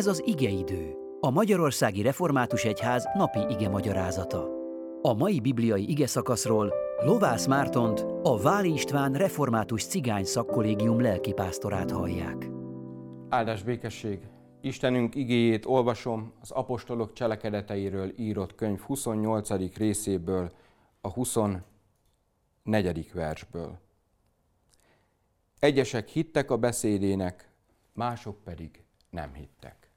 Ez az igeidő, a Magyarországi Református Egyház napi ige magyarázata. A mai bibliai ige szakaszról Lovász Mártont, a Váli István Református Cigány Szakkollégium lelkipásztorát hallják. Áldás békesség! Istenünk igéjét olvasom az apostolok cselekedeteiről írott könyv 28. részéből, a 24. versből. Egyesek hittek a beszédének, mások pedig nem hittek.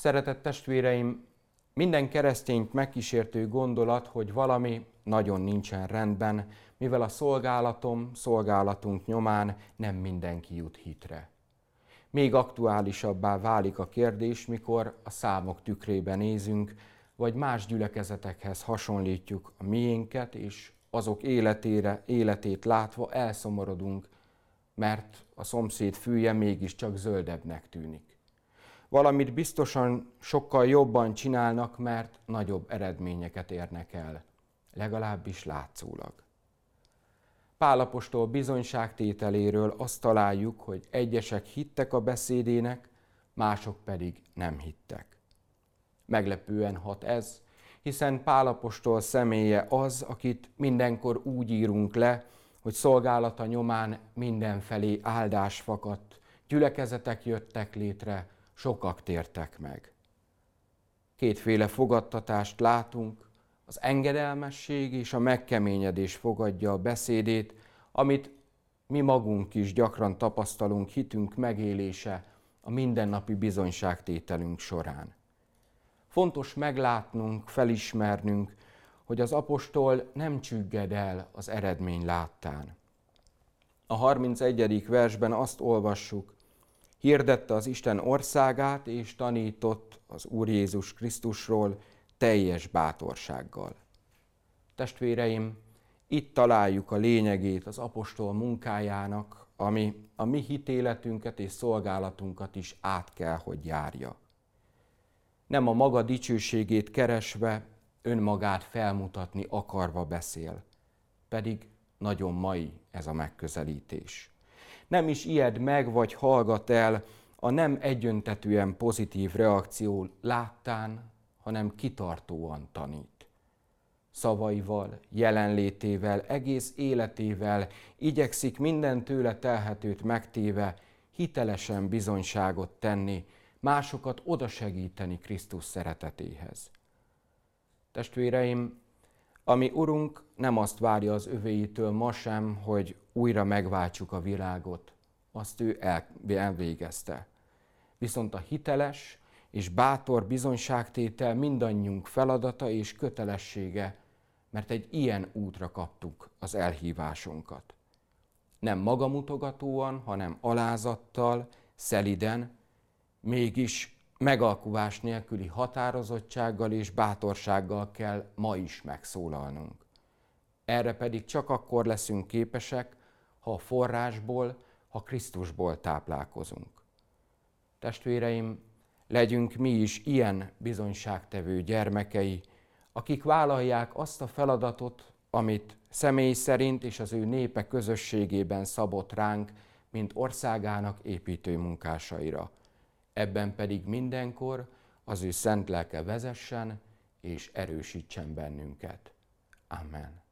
Szeretett testvéreim, minden keresztényt megkísértő gondolat, hogy valami nagyon nincsen rendben, mivel a szolgálatom, szolgálatunk nyomán nem mindenki jut hitre. Még aktuálisabbá válik a kérdés, mikor a számok tükrében nézünk, vagy más gyülekezetekhez hasonlítjuk a miénket, és azok életére, életét látva elszomorodunk, mert a szomszéd fűje mégiscsak zöldebbnek tűnik. Valamit biztosan sokkal jobban csinálnak, mert nagyobb eredményeket érnek el, legalábbis látszólag. Pálapostól bizonyságtételéről azt találjuk, hogy egyesek hittek a beszédének, mások pedig nem hittek. Meglepően hat ez, hiszen Pálapostól személye az, akit mindenkor úgy írunk le, hogy szolgálata nyomán mindenfelé áldás fakadt, gyülekezetek jöttek létre, sokak tértek meg. Kétféle fogadtatást látunk, az engedelmesség és a megkeményedés fogadja a beszédét, amit mi magunk is gyakran tapasztalunk hitünk megélése a mindennapi bizonyságtételünk során. Fontos meglátnunk, felismernünk, hogy az apostol nem csügged el az eredmény láttán. A 31. versben azt olvassuk, hirdette az Isten országát, és tanított az Úr Jézus Krisztusról teljes bátorsággal. Testvéreim, itt találjuk a lényegét az apostol munkájának, ami a mi hitéletünket és szolgálatunkat is át kell, hogy járja. Nem a maga dicsőségét keresve, önmagát felmutatni akarva beszél, pedig nagyon mai ez a megközelítés. Nem is ijed meg vagy hallgat el a nem egyöntetűen pozitív reakció láttán, hanem kitartóan tanít. Szavaival, jelenlétével, egész életével igyekszik minden tőle telhetőt megtéve hitelesen bizonyságot tenni, másokat oda segíteni Krisztus szeretetéhez. Testvéreim, ami Urunk nem azt várja az övéitől ma sem, hogy újra megváltsuk a világot, azt ő elvégezte. Viszont a hiteles és bátor bizonyságtétel mindannyiunk feladata és kötelessége, mert egy ilyen útra kaptuk az elhívásunkat. Nem magamutogatóan, hanem alázattal, szeliden, mégis megalkuvás nélküli határozottsággal és bátorsággal kell ma is megszólalnunk. Erre pedig csak akkor leszünk képesek, ha a forrásból, ha Krisztusból táplálkozunk. Testvéreim, legyünk mi is ilyen bizonyságtevő gyermekei, akik vállalják azt a feladatot, amit személy szerint és az ő népe közösségében szabott ránk, mint országának építő munkásaira – ebben pedig mindenkor az ő szent lelke vezessen és erősítsen bennünket. Amen.